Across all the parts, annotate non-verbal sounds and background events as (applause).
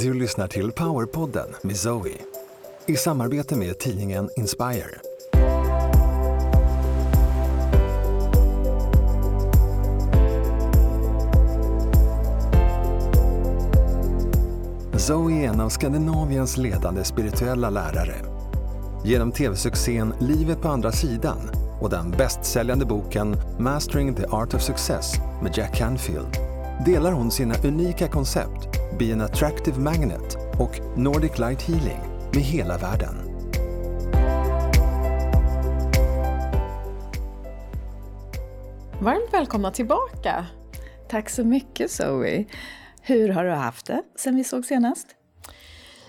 Du lyssnar till Powerpodden med Zoe. I samarbete med tidningen Inspire. Zoe är en av Skandinaviens ledande spirituella lärare. Genom tv-succén Livet på andra sidan och den bästsäljande boken Mastering the Art of Success med Jack Canfield delar hon sina unika koncept Be an Attractive Magnet och Nordic Light Healing med hela världen. Varmt välkomna tillbaka! Tack så mycket Zoe! Hur har du haft det sen vi såg senast?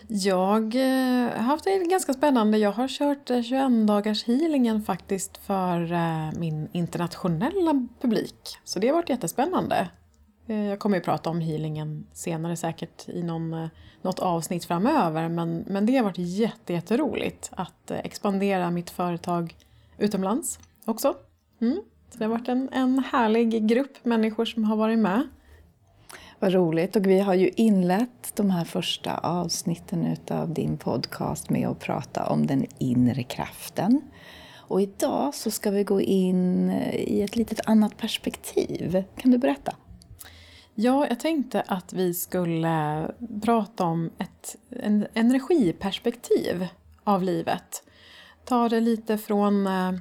Jag eh, har haft det ganska spännande. Jag har kört 21 eh, dagars healingen faktiskt för eh, min internationella publik. Så det har varit jättespännande. Eh, jag kommer ju prata om healingen senare säkert i någon, eh, något avsnitt framöver men, men det har varit jätteroligt att eh, expandera mitt företag utomlands också. Mm. Så det har varit en, en härlig grupp människor som har varit med. Vad roligt. Och vi har ju inlett de här första avsnitten av din podcast med att prata om den inre kraften. Och idag så ska vi gå in i ett litet annat perspektiv. Kan du berätta? Ja, jag tänkte att vi skulle prata om ett en energiperspektiv av livet. Ta det lite från eh,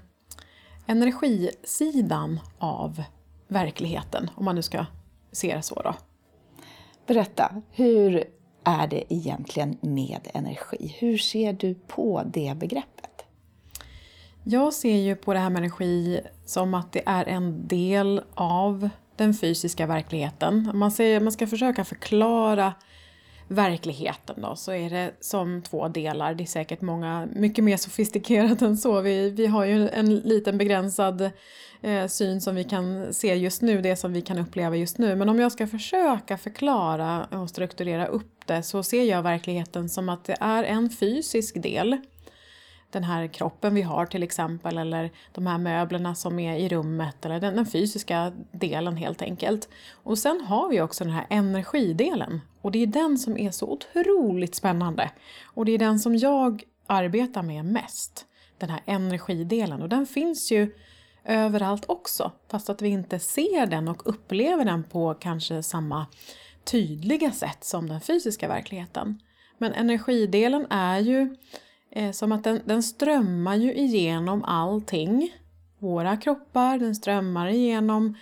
energisidan av verkligheten, om man nu ska se det så. Då. Berätta, hur är det egentligen med energi? Hur ser du på det begreppet? Jag ser ju på det här med energi som att det är en del av den fysiska verkligheten. Man, säger, man ska försöka förklara verkligheten då, så är det som två delar. Det är säkert många, mycket mer sofistikerat (laughs) än så. Vi, vi har ju en liten begränsad eh, syn som vi kan se just nu, det som vi kan uppleva just nu. Men om jag ska försöka förklara och strukturera upp det så ser jag verkligheten som att det är en fysisk del den här kroppen vi har till exempel eller de här möblerna som är i rummet eller den, den, fysiska delen helt enkelt. Och sen har vi också den här energidelen och det är den som är så otroligt spännande och det är den som jag arbetar med mest. Den här energidelen och den finns ju överallt också fast att vi inte ser den och upplever den på kanske samma tydliga sätt som den fysiska verkligheten. Men energidelen är ju eh, som att den, den strömmar ju igenom allting. Våra kroppar, den strömmar igenom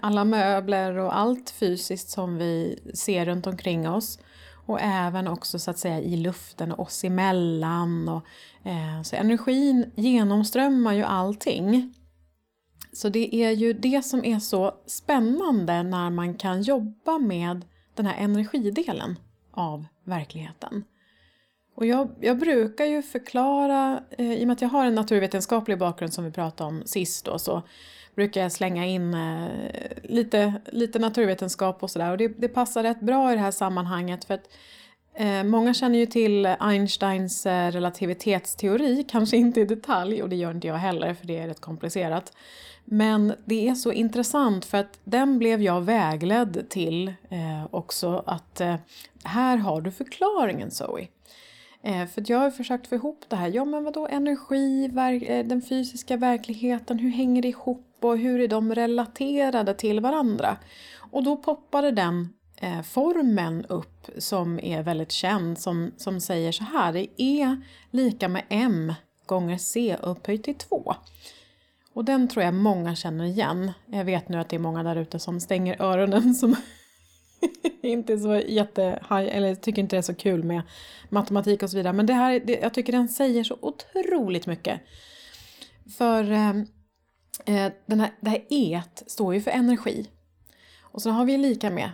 alla möbler och allt fysiskt som vi ser runt omkring oss. Och även också så att säga i luften och oss emellan. Och, eh, så energin genomströmmar ju allting. Så det är ju det som är så spännande när man kan jobba med den här energidelen av verkligheten. Och jag, jag brukar ju förklara, eh, i och med att jag har en naturvetenskaplig bakgrund som vi pratade om sist då, så brukar jag slänga in eh, lite, lite naturvetenskap och sådär. Och det, det passar rätt bra i det här sammanhanget för att eh, många känner ju till Einsteins eh, relativitetsteori, kanske inte i detalj och det gör inte jag heller för det är rätt komplicerat. Men det är så intressant för att den blev jag vägledd till eh, också att eh, här har du förklaringen Zoe. Eh, för jag har försökt få ihop det här. Ja men vadå energi, eh, den fysiska verkligheten, hur hänger det ihop och hur är de relaterade till varandra? Och då poppade den eh, formeln upp som är väldigt känd som, som säger så här. Det är lika med m gånger c upphöjt till 2. Och den tror jag många känner igen. Jag vet nu att det är många där ute som stänger öronen som (laughs) inte så jätte, eller tycker inte det är så kul med matematik och så vidare. Men det här, det, jag tycker den säger så otroligt mycket. För ehm, eh, den här, det här E står ju för energi. Och så har vi lika med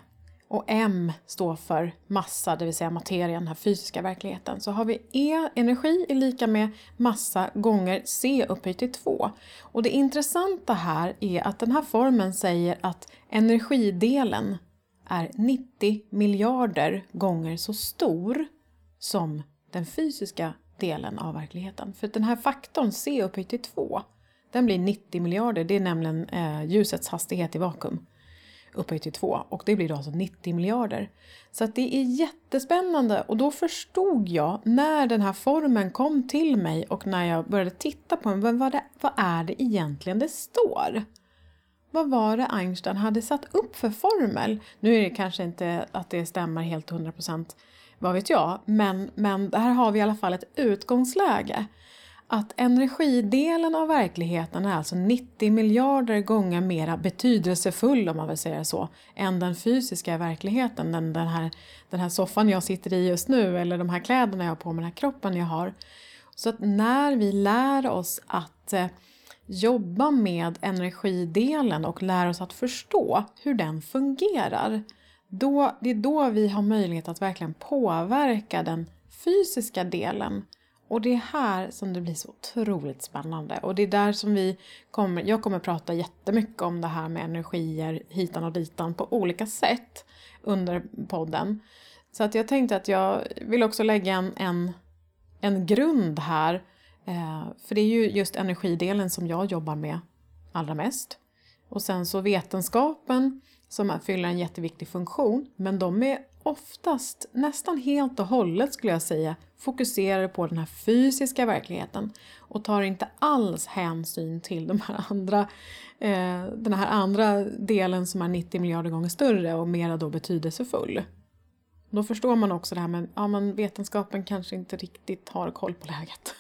och M står för massa, det vill säga materia, den här fysiska verkligheten. Så har vi E, energi, är lika med massa gånger C upphöjt till 2. Och det intressanta här är att den här formeln säger att energidelen är 90 miljarder gånger så stor som den fysiska delen av verkligheten. För den här faktorn C upphöjt till 2, den blir 90 miljarder. Det är nämligen eh, ljusets hastighet i vakuum. upphöjt till 2 och det blir då alltså 90 miljarder. Så att det är jättespännande och då förstod jag när den här formen kom till mig och när jag började titta på den, vad, det, vad är det egentligen det står? Vad var det Einstein hade satt upp för formel? Nu är det kanske inte att det stämmer helt 100% vad vet jag, men, men här har vi i alla fall ett utgångsläge. Att energidelen av verkligheten är alltså 90 miljarder gånger mera betydelsefull, om man vill säga så, än den fysiska verkligheten. Den, den, här, den här soffan jag sitter i just nu, eller de här kläderna jag har på mig, den här kroppen jag har. Så att när vi lär oss att eh, jobba med energidelen och lära oss att förstå hur den fungerar, då, det är då vi har möjlighet att verkligen påverka den fysiska delen. Och det är här som det blir så otroligt spännande. Och det är där som vi kommer, jag kommer prata jättemycket om det här med energier hitan och ditan på olika sätt under podden. Så att jag tänkte att jag vill också lägga en, en, en grund här. Eh, för det är ju just energidelen som jag jobbar med allra mest. Och sen så vetenskapen som fyller en jätteviktig funktion, men de är oftast, nästan helt och hållet skulle jag säga, fokuserade på den här fysiska verkligheten och tar inte alls hänsyn till de här andra, eh, den här andra delen som är 90 miljarder gånger större och mera då betydelsefull. Då förstår man också det här med ja, men vetenskapen kanske inte riktigt har koll på läget.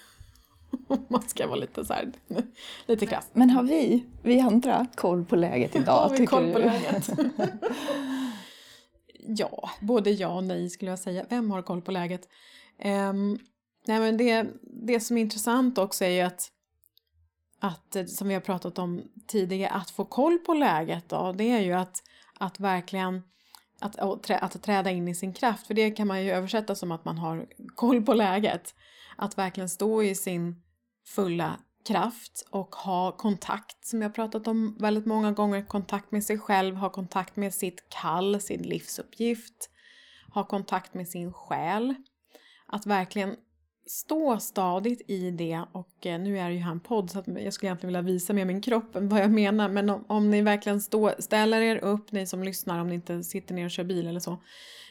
(laughs) man ska vara lite så här, (laughs) lite krass. Men har vi, vi andra, koll på läget idag? har vi koll på du? läget? (laughs) ja, både ja och nej skulle jag säga. Vem har koll på läget? Um, nej men det, det som är intressant också är ju att, att, som vi har pratat om tidigare, att få koll på läget då, det är ju att, att verkligen att, att träda in i sin kraft, för det kan man ju översätta som att man har koll på läget. Att verkligen stå i sin fulla kraft och ha kontakt, som jag pratat om väldigt många gånger, kontakt med sig själv, ha kontakt med sitt kall, sin livsuppgift, ha kontakt med sin själ. Att verkligen stå stadigt i det och eh, nu är det ju här en podd så att jag skulle egentligen vilja visa med min kropp vad jag menar men om, om ni verkligen stå, ställer er upp, ni som lyssnar, om ni inte sitter ner och kör bil eller så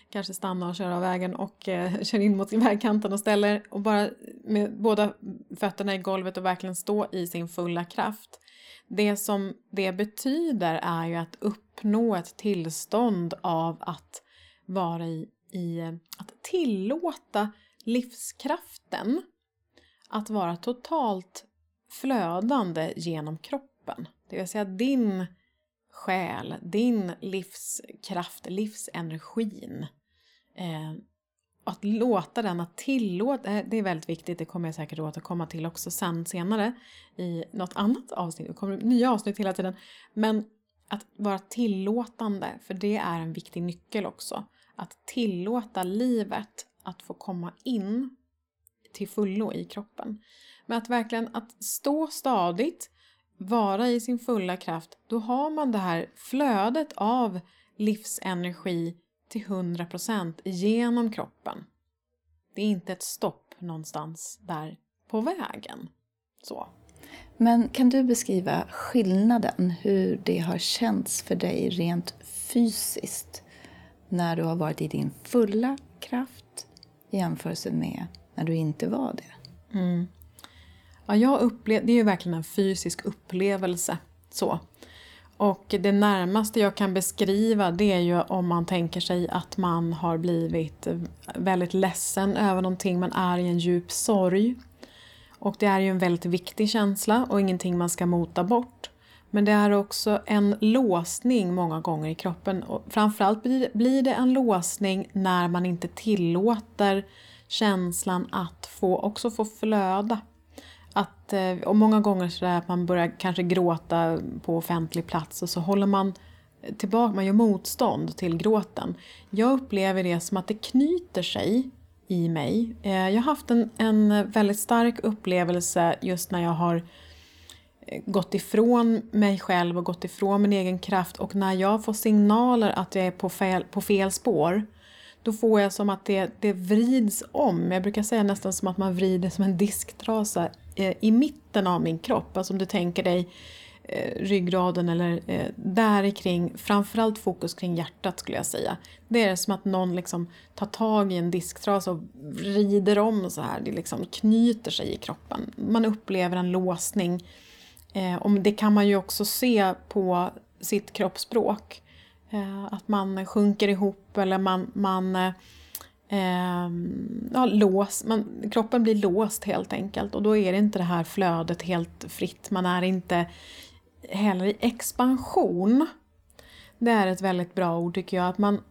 kanske stanna och köra av vägen och eh, (laughs) kör in mot vägkanten och ställer och bara med båda fötterna i golvet och verkligen stå i sin fulla kraft. Det som det betyder är ju att uppnå ett tillstånd av att vara i, i att tillåta livskraften att vara totalt flödande genom kroppen. Det vill säga din själ, din livskraft, livsenergin Eh, att låta den, att tillåta, eh, det är väldigt viktigt, det kommer jag säkert återkomma till också sen senare i något annat avsnitt, det kommer nya avsnitt hela tiden. Men att vara tillåtande, för det är en viktig nyckel också. Att tillåta livet att få komma in till fullo i kroppen. Men att verkligen att stå stadigt, vara i sin fulla kraft, då har man det här flödet av livsenergi till 100% genom kroppen. Det är inte ett stopp någonstans där på vägen. Så. Men kan du beskriva skillnaden, hur det har känts för dig rent fysiskt när du har varit i din fulla kraft i jämförelse med när du inte var det? Mm. Ja, jag upplev, det är ju verkligen en fysisk upplevelse. så. Och det närmaste jag kan beskriva det är ju om man tänker sig att man har blivit väldigt ledsen över någonting, man är i en djup sorg. Och det är ju en väldigt viktig känsla och ingenting man ska mota bort. Men det är också en låsning många gånger i kroppen. Och framförallt blir det en låsning när man inte tillåter känslan att få, också få flöda. Att, eh, och många gånger så att man börjar kanske gråta på offentlig plats och så håller man tillbaka, man gör motstånd till gråten. Jag upplever det som att det knyter sig i mig. Eh, jag har haft en, en väldigt stark upplevelse just när jag har eh, gått ifrån mig själv och gått ifrån min egen kraft och när jag får signaler att jag är på fel, på fel spår då får jag som att det, det vrids om. Jag brukar säga nästan som att man vrider som en disktrasa eh, i mitten av min kropp. Alltså om du tänker dig eh, ryggraden eller eh, där kring, framförallt fokus kring hjärtat skulle jag säga. Det är som att någon liksom tar tag i en disktrasa och vrider om så här, det liksom knyter sig i kroppen. Man upplever en låsning. Eh, och det kan man ju också se på sitt kroppsspråk. Eh, att man sjunker ihop eller man, man eh, ja, lås, man, kroppen blir låst helt enkelt och då är det inte det här flödet helt fritt. Man är inte heller i expansion. Det är ett väldigt bra ord tycker jag. Att man,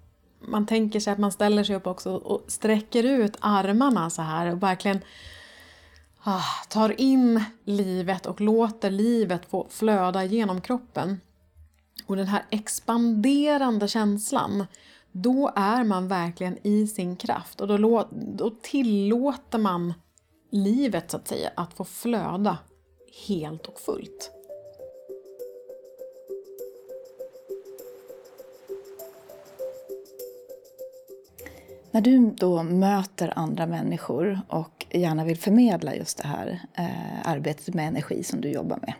man tänker sig att man ställer sig upp också och sträcker ut armarna så här och verkligen Ah, tar in livet och låter livet få flöda genom kroppen. Och den här expanderande känslan, då är man verkligen i sin kraft och då, då tillåter man livet så att säga att få flöda helt och fullt. När du då möter andra människor och gärna vill förmedla just det här eh, arbetet med energi som du jobbar med.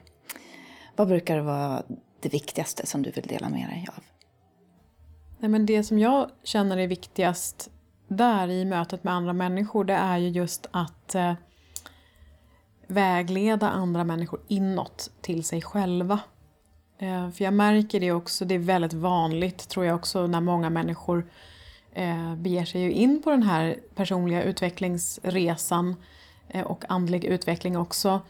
Vad brukar vara det viktigaste som du vill dela med dig av? Nej, men det som jag känner är viktigast där i mötet med andra människor det är ju just att eh, vägleda andra människor inåt till sig själva. Eh, för jag märker det också, det är väldigt vanligt tror jag också när många människor eh, beger sig ju in på den här personliga utvecklingsresan eh, och andlig utveckling också.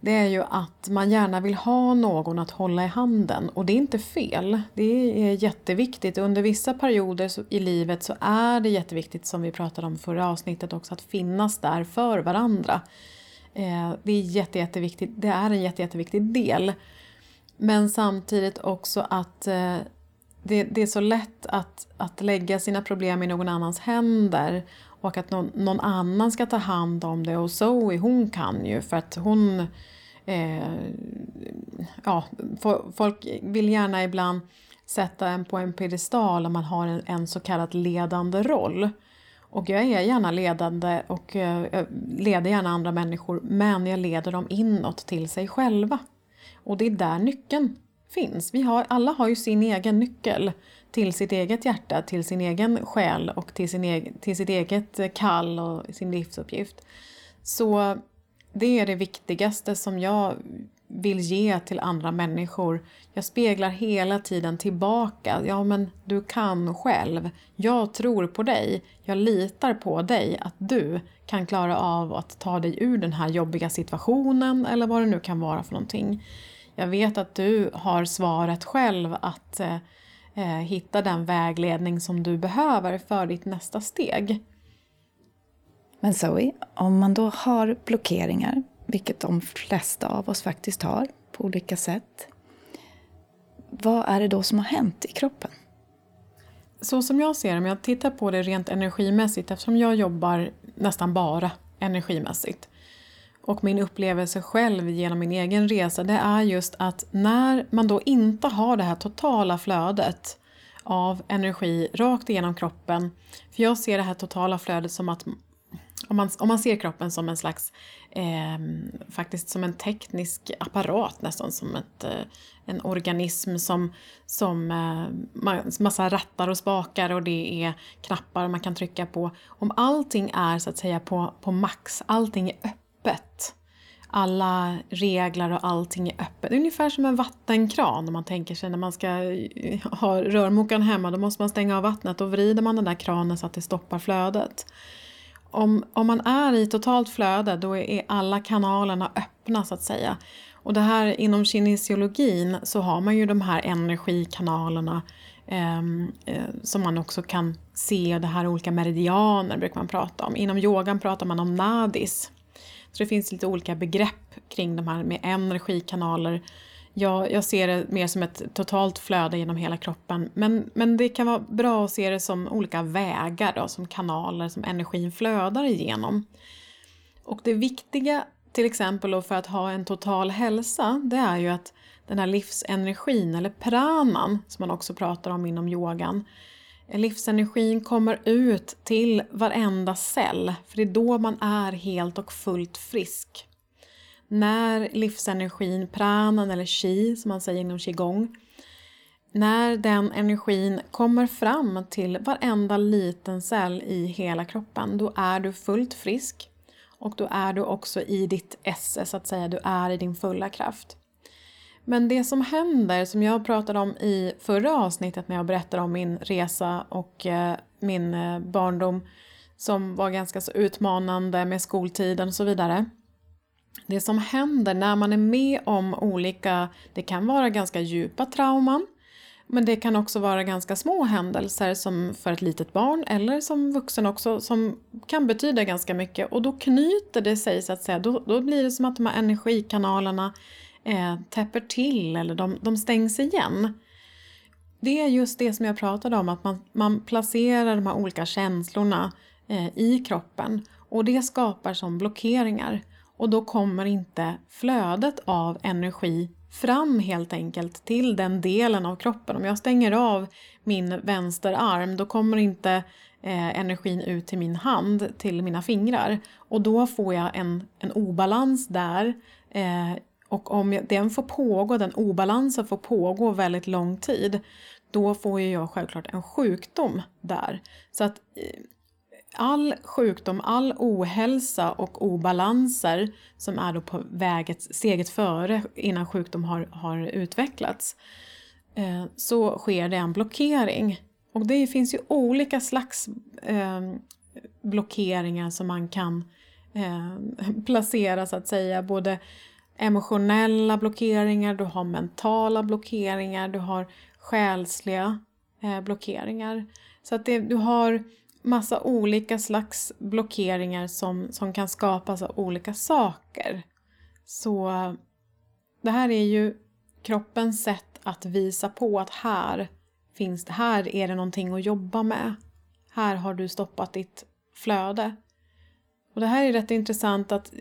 Det är ju att man gärna vill ha någon att hålla i handen och det är inte fel. Det är jätteviktigt. Under vissa perioder i livet så är det jätteviktigt som vi pratade om förra avsnittet också att finnas där för varandra. Eh, det är jätte, jätteviktigt. Det är en jätte, jätteviktig del. Men samtidigt också att eh, det, det, är så lätt att, att lägga sina problem i någon annans händer och att någon, någon annan ska ta hand om det och Zoe hon kan ju för att hon eh, ja, folk vill gärna ibland sätta en på en piedestal om man har en, en så kallad ledande roll. Och jag är gärna ledande och eh, leder gärna andra människor men jag leder dem inåt till sig själva. Och det är där nyckeln finns. Vi har, alla har ju sin egen nyckel till sitt eget hjärta, till sin egen själ och till, sin egen, till sitt eget kall och sin livsuppgift. Så det är det viktigaste som jag vill ge till andra människor. Jag speglar hela tiden tillbaka. Ja, men du kan själv. Jag tror på dig. Jag litar på dig att du kan klara av att ta dig ur den här jobbiga situationen eller vad det nu kan vara för någonting. Jag vet att du har svaret själv att eh, eh, hitta den vägledning som du behöver för ditt nästa steg. Men Zoe, om man då har blockeringar, vilket de flesta av oss faktiskt har på olika sätt. Vad är det då som har hänt i kroppen? Så som jag ser det, om jag tittar på det rent energimässigt, eftersom jag jobbar nästan bara energimässigt, och min upplevelse själv genom min egen resa det är just att när man då inte har det här totala flödet av energi rakt igenom kroppen. För jag ser det här totala flödet som att om man, om man ser kroppen som en slags, eh, faktiskt som en teknisk apparat nästan, som ett, eh, en organism som, som eh, massa rattar och spakar och det är knappar man kan trycka på. Om allting är så att säga på, på max, allting är öppet öppet. Alla regler och allting är öppet. Ungefär som en vattenkran om man tänker sig när man ska eh, ha rörmokaren hemma. Då måste man stänga av vattnet och vrider man den där kranen så att det stoppar flödet. Om, om man är i totalt flöde då är alla kanalerna öppna så att säga. Och det här inom kinesiologin så har man ju de här energikanalerna ehm, eh, som man också kan se. Det här olika meridianer brukar man prata om. Inom yogan pratar man om nadis. Så det finns lite olika begrepp kring de här med energikanaler. Jag, jag ser det mer som ett totalt flöde genom hela kroppen. Men, men det kan vara bra att se det som olika vägar, då, som kanaler som energin flödar igenom. Och det viktiga till exempel för att ha en total hälsa, det är ju att den här livsenergin, eller pranan, som man också pratar om inom yogan, Livsenergin kommer ut till varenda cell, för det är då man är helt och fullt frisk. när livsenergin, pranan eller chi som man säger inom qigong, när den energin kommer fram till varenda liten cell i hela kroppen, då är du fullt frisk och då är du också i ditt esse, så att säga, du är i din fulla kraft. Men det som händer, som jag pratade om i förra avsnittet när jag berättade om min resa och eh, min eh, barndom som var ganska så utmanande med skoltiden och så vidare. Det som händer när man är med om olika, det kan vara ganska djupa trauman, men det kan också vara ganska små händelser som för ett litet barn eller som vuxen också som kan betyda ganska mycket och då knyter det sig så att säga, då, då blir det som att de här energikanalerna eh, täpper till eller de, de stängs igen. Det är just det som jag pratade om, att man, man placerar de här olika känslorna eh, i kroppen och det skapar som blockeringar och då kommer inte flödet av energi fram helt enkelt till den delen av kroppen. Om jag stänger av min vänsterarm då kommer inte eh, energin ut till min hand, till mina fingrar. Och då får jag en, en obalans där. Eh, och om den får pågå, den obalansen får pågå väldigt lång tid, då får ju jag självklart en sjukdom där. Så att eh, all sjukdom, all ohälsa och obalanser som är då på väget, steget före innan sjukdom har, har utvecklats eh, så sker det en blockering. Och det finns ju olika slags eh, blockeringar som man kan eh, (laughs) placera så att säga. Både emotionella blockeringar, du har mentala blockeringar, du har själsliga eh, blockeringar. Så att det, du har massa olika slags blockeringar som, som kan skapas av olika saker. Så det här är ju kroppens sätt att visa på att här finns det, här är det någonting att jobba med. Här har du stoppat ditt flöde. Och det här är rätt intressant att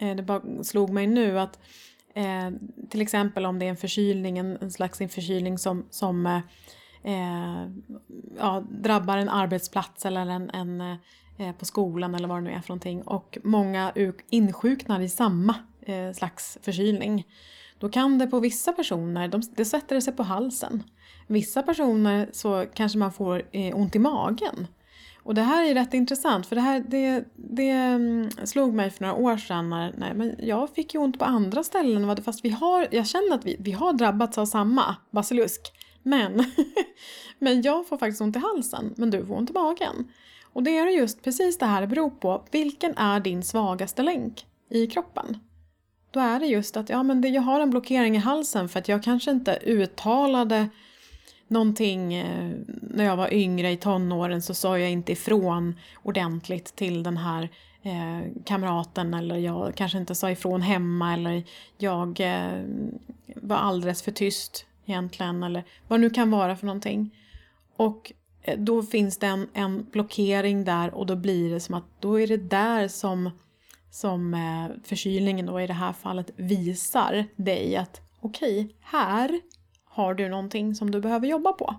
Eh, det bara slog mig nu att eh, till exempel om det är en förkylning, en, en slags förkylning som, som eh, eh, ja, drabbar en arbetsplats eller en, en eh, på skolan eller vad det nu är för någonting och många insjuknar i samma eh, slags förkylning. Då kan det på vissa personer, de, det sätter sig på halsen. Vissa personer så kanske man får eh, ont i magen. Och det här är rätt intressant för det här det, det mm, slog mig för några år sedan när, nej, men jag fick ju ont på andra ställen fast vi har, jag känner att vi, vi har drabbats av samma basilusk. Men, (laughs) men jag får faktiskt ont i halsen, men du får ont i magen. Och det är just precis det här det beror på. Vilken är din svagaste länk i kroppen? Då är det just att ja, men det, jag har en blockering i halsen för att jag kanske inte uttalade någonting eh, när jag var yngre i tonåren så sa jag inte ifrån ordentligt till den här eh, kamraten eller jag kanske inte sa ifrån hemma eller jag eh, var alldeles för tyst egentligen eller vad det nu kan vara för någonting. Och eh, då finns det en, en blockering där och då blir det som att då är det där som, som eh, förkylningen då i det här fallet visar dig att okej, okay, här har du någonting som du behöver jobba på.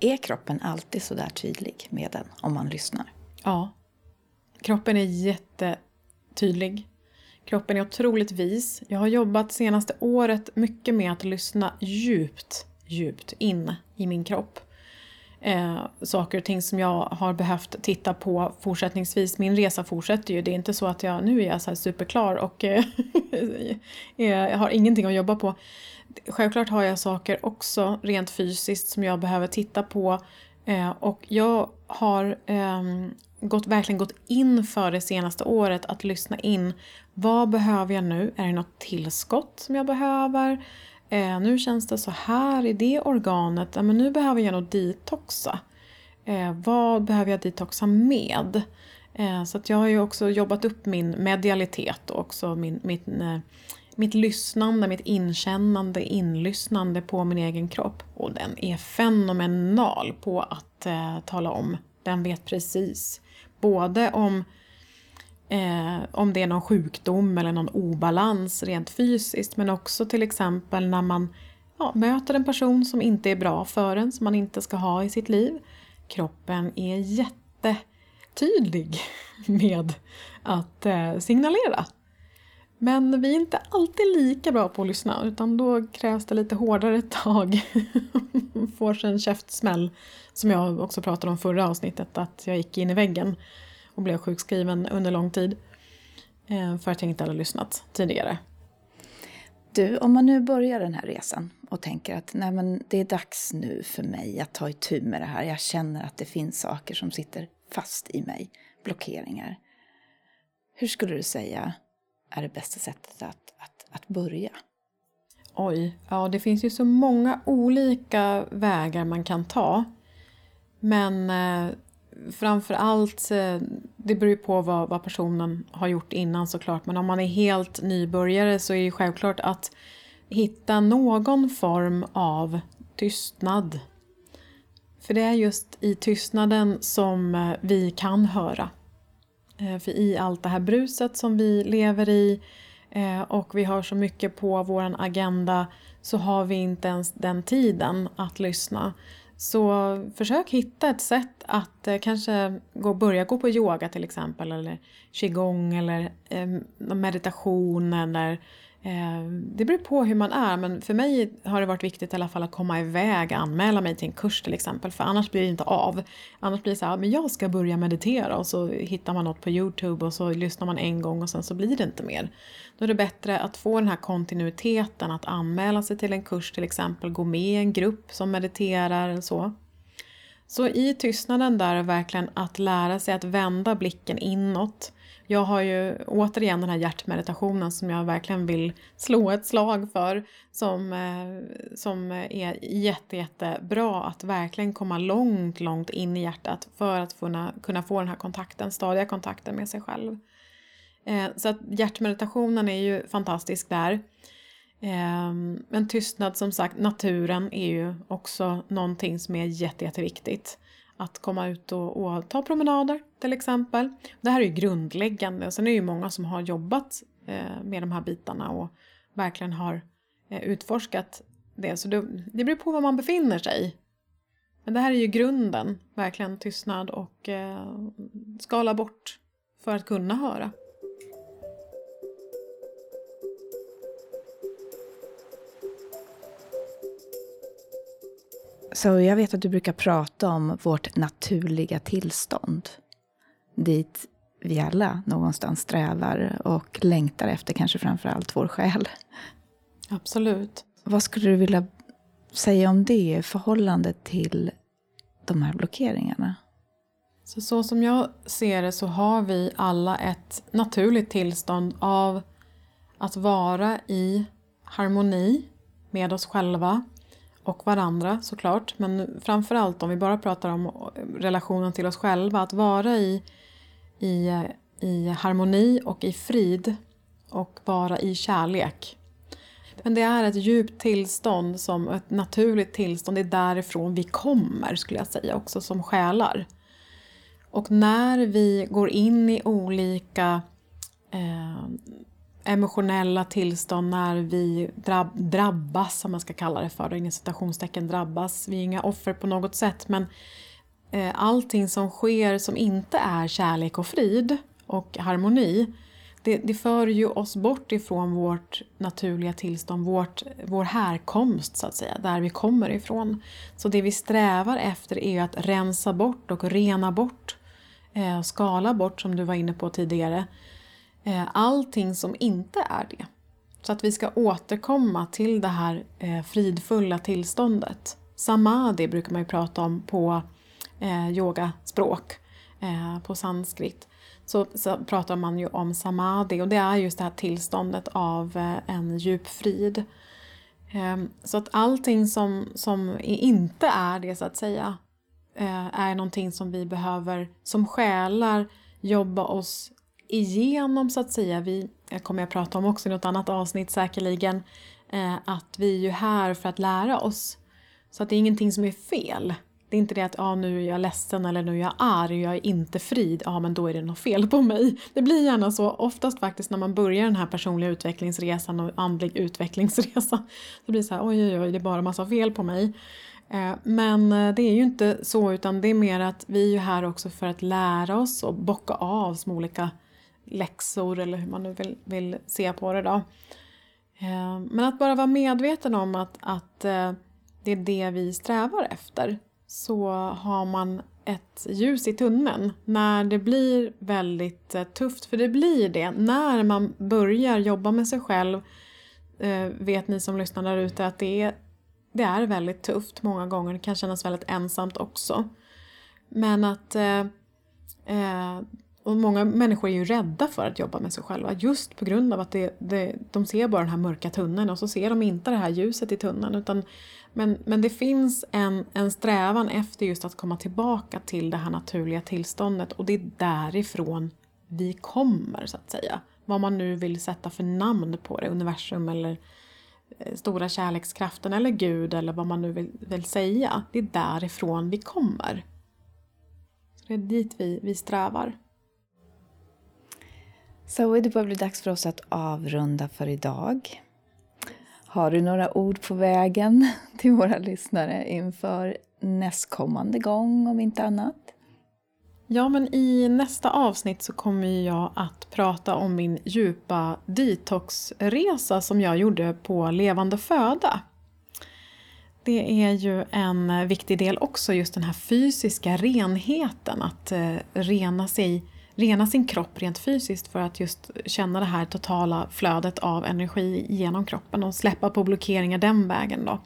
Är kroppen alltid så där tydlig med den om man lyssnar? Ja. Kroppen är jättetydlig. Kroppen är otroligt vis. Jag har jobbat senaste året mycket med att lyssna djupt, djupt in i min kropp. Eh, saker och ting som jag har behövt titta på fortsättningsvis. Min resa fortsätter ju. Det är inte så att jag nu är så superklar och (laughs) eh, jag har ingenting att jobba på. Självklart har jag saker också rent fysiskt som jag behöver titta på. Eh, och jag har eh, gått, verkligen gått in för det senaste året att lyssna in. Vad behöver jag nu? Är det något tillskott som jag behöver? Eh, nu känns det så här i det organet. men nu behöver jag nog detoxa. Eh, vad behöver jag detoxa med? Eh, så att jag har ju också jobbat upp min medialitet och också min, min, eh, mitt lyssnande, mitt inkännande, inlyssnande på min egen kropp. Och den är fenomenal på att eh, tala om. Den vet precis Både om, eh, om det är någon sjukdom eller någon obalans rent fysiskt men också till exempel när man ja, möter en person som inte är bra för en, som man inte ska ha i sitt liv. Kroppen är jättetydlig (laughs) med att eh, signalera. Men vi är inte alltid lika bra på att lyssna utan då krävs det lite hårdare tag. (laughs) Får sig en käftsmäll som jag också pratade om förra avsnittet att jag gick in i väggen och blev sjukskriven under lång tid. Eh, för att jag inte hade lyssnat tidigare. Du, om man nu börjar den här resan och tänker att nej men det är dags nu för mig att ta itu med det här. Jag känner att det finns saker som sitter fast i mig, blockeringar. Hur skulle du säga är det bästa sättet att, att, att börja? Oj, ja det finns ju så många olika vägar man kan ta. Men eh, framför allt, eh, det beror ju på vad, vad, personen har gjort innan såklart. Men om man är helt nybörjare så är det självklart att hitta någon form av tystnad. För det är just i tystnaden som eh, vi kan höra. Eh, för i allt det här bruset som vi lever i eh, och vi har så mycket på vår agenda så har vi inte ens den tiden att lyssna. Så försök hitta ett sätt att eh, kanske gå, börja gå på yoga till exempel eller qigong eller meditation eller Eh, det beror på hur man är men för mig har det varit viktigt i alla fall att komma iväg, anmäla mig till en kurs till exempel för annars blir det inte av. Annars blir det så här, men jag ska börja meditera och så hittar man något på Youtube och så lyssnar man en gång och sen så blir det inte mer. Då är det bättre att få den här kontinuiteten, att anmäla sig till en kurs till exempel, gå med i en grupp som mediterar eller så. Så i tystnaden där verkligen att lära sig att vända blicken inåt jag har ju återigen den här hjärtmeditationen som jag verkligen vill slå ett slag för. Som, eh, som är jätte, jättebra att verkligen komma långt, långt in i hjärtat för att kunna, kunna få den här kontakten, stadiga kontakten med sig själv. Eh, så att hjärtmeditationen är ju fantastisk där. Ehm, men tystnad som sagt, naturen är ju också någonting som är jätte, jätteviktigt att komma ut och, och, ta promenader till exempel. Det här är ju grundläggande. Sen är det ju många som har jobbat eh, med de här bitarna och verkligen har eh, utforskat det. Så det, det beror på var man befinner sig. Men det här är ju grunden, verkligen tystnad och eh, skala bort för att kunna höra. Så jag vet att du brukar prata om vårt naturliga tillstånd. Dit vi alla någonstans strävar och längtar efter kanske framför allt vår själ. Absolut. Vad skulle du vilja säga om det i förhållande till de här blockeringarna? Så, så som jag ser det så har vi alla ett naturligt tillstånd av att vara i harmoni med oss själva och varandra såklart. Men framförallt om vi bara pratar om relationen till oss själva. Att vara i, i, i harmoni och i frid och vara i kärlek. Men det är ett djupt tillstånd, som ett naturligt tillstånd. Det är därifrån vi kommer skulle jag säga också som själar. Och när vi går in i olika eh, emotionella tillstånd när vi drab drabbas, om man ska kalla det för, då, inom citationstecken drabbas. Vi är inga offer på något sätt men eh, allting som sker som inte är kärlek och frid och harmoni det, det för ju oss bort ifrån vårt naturliga tillstånd, vårt, vår härkomst så att säga, där vi kommer ifrån. Så det vi strävar efter är att rensa bort och rena bort, eh, skala bort som du var inne på tidigare, Eh, Eh, allting som inte är det. Så att vi ska återkomma till det här eh, fridfulla tillståndet. Samadhi brukar man ju prata om på eh, yogaspråk, på sanskrit. Så, så, pratar man ju om samadhi och det är just det här tillståndet av en djup frid. Så att allting som, som inte är det så att säga är någonting som vi behöver som själar jobba oss igenom så att säga. Vi kommer jag prata om också i något annat avsnitt säkerligen. Eh, att vi är ju här för att lära oss. Så att det är ingenting som är fel. Det är inte det att ah, nu är jag ledsen eller nu är jag arg jag är inte frid. Ja, ah, men då är det något fel på mig. Det blir gärna så oftast faktiskt när man börjar den här personliga utvecklingsresan och andlig utvecklingsresa. Så blir det så här, oj oj oj, det är bara massa fel på mig. Eh, men eh, det är ju inte så utan det är mer att vi är ju här också för att lära oss och bocka av små olika läxor eller hur man nu vill, vill se på det då. Eh, men att bara vara medveten om att, att eh, det är det vi strävar efter så har man ett ljus i tunneln när det blir väldigt eh, tufft, för det blir det när man börjar jobba med sig själv vet ni som lyssnar där ute att det är, det är väldigt tufft många gånger, det kan kännas väldigt ensamt också. Men att eh, och många människor är ju rädda för att jobba med sig själva just på grund av att det, det, de ser bara den här mörka tunneln och så ser de inte det här ljuset i tunneln. Utan, men, men det finns en, en strävan efter just att komma tillbaka till det här naturliga tillståndet och det är därifrån vi kommer så att säga. Vad man nu vill sätta för namn på det, universum eller eh, stora kärlekskraften eller Gud eller vad man nu vill, vill säga. Det är därifrån vi kommer. Så det är dit vi, vi strävar. Zoe, det börjar bli dags för oss att avrunda för idag. Har du några ord på vägen (laughs) till våra lyssnare inför nästkommande gång, om inte annat? Ja, men i nästa avsnitt så kommer jag att prata om min djupa detoxresa som jag gjorde på levande föda. Det är ju en viktig del också, just den här fysiska renheten, att eh, rena sig rena sin kropp rent fysiskt för att just känna det här totala flödet av energi genom kroppen och släppa på blockeringar den vägen då.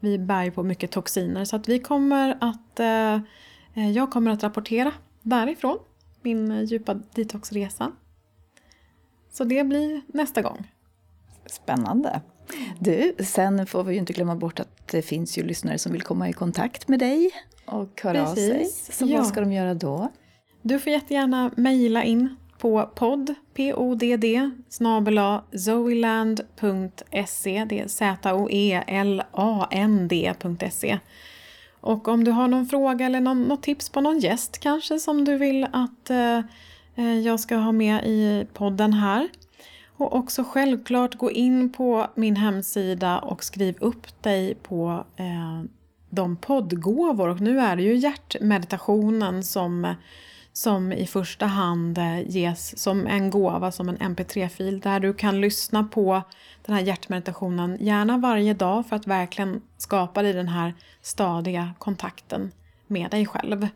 Vi bär ju på mycket toxiner så att vi kommer att, eh, jag kommer att rapportera därifrån, min djupa detoxresa. Så det blir nästa gång. Spännande. Du, sen får vi ju inte glömma bort att det finns ju lyssnare som vill komma i kontakt med dig och höra Precis. av sig. Så ja. vad ska de göra då? Du får jättegärna mejla in på podd, podd, snabela zoeland.se. Det är z-o-e-l-a-n-d.se. Och om du har någon fråga eller någon, något tips på någon gäst kanske som du vill att eh, eh, jag ska ha med i podden här. Och också självklart gå in på min hemsida och skriv upp dig på eh, de poddgåvor. Och nu är det ju hjärtmeditationen som som i första hand eh, ges som en gåva, som en mp3-fil där du kan lyssna på den här hjärtmeditationen gärna varje dag för att verkligen skapa dig den här stadiga kontakten med dig själv.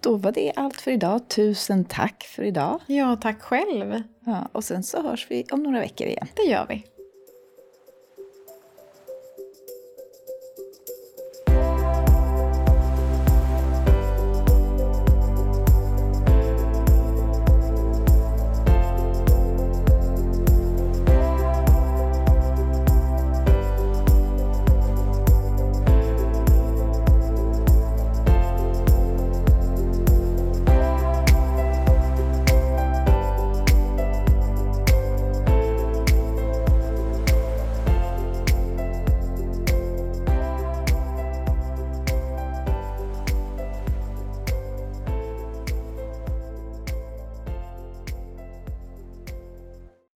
Då var det allt för idag. Tusen tack för idag. Ja, tack själv. Ja, och sen så hörs vi om några veckor igen. Det gör vi.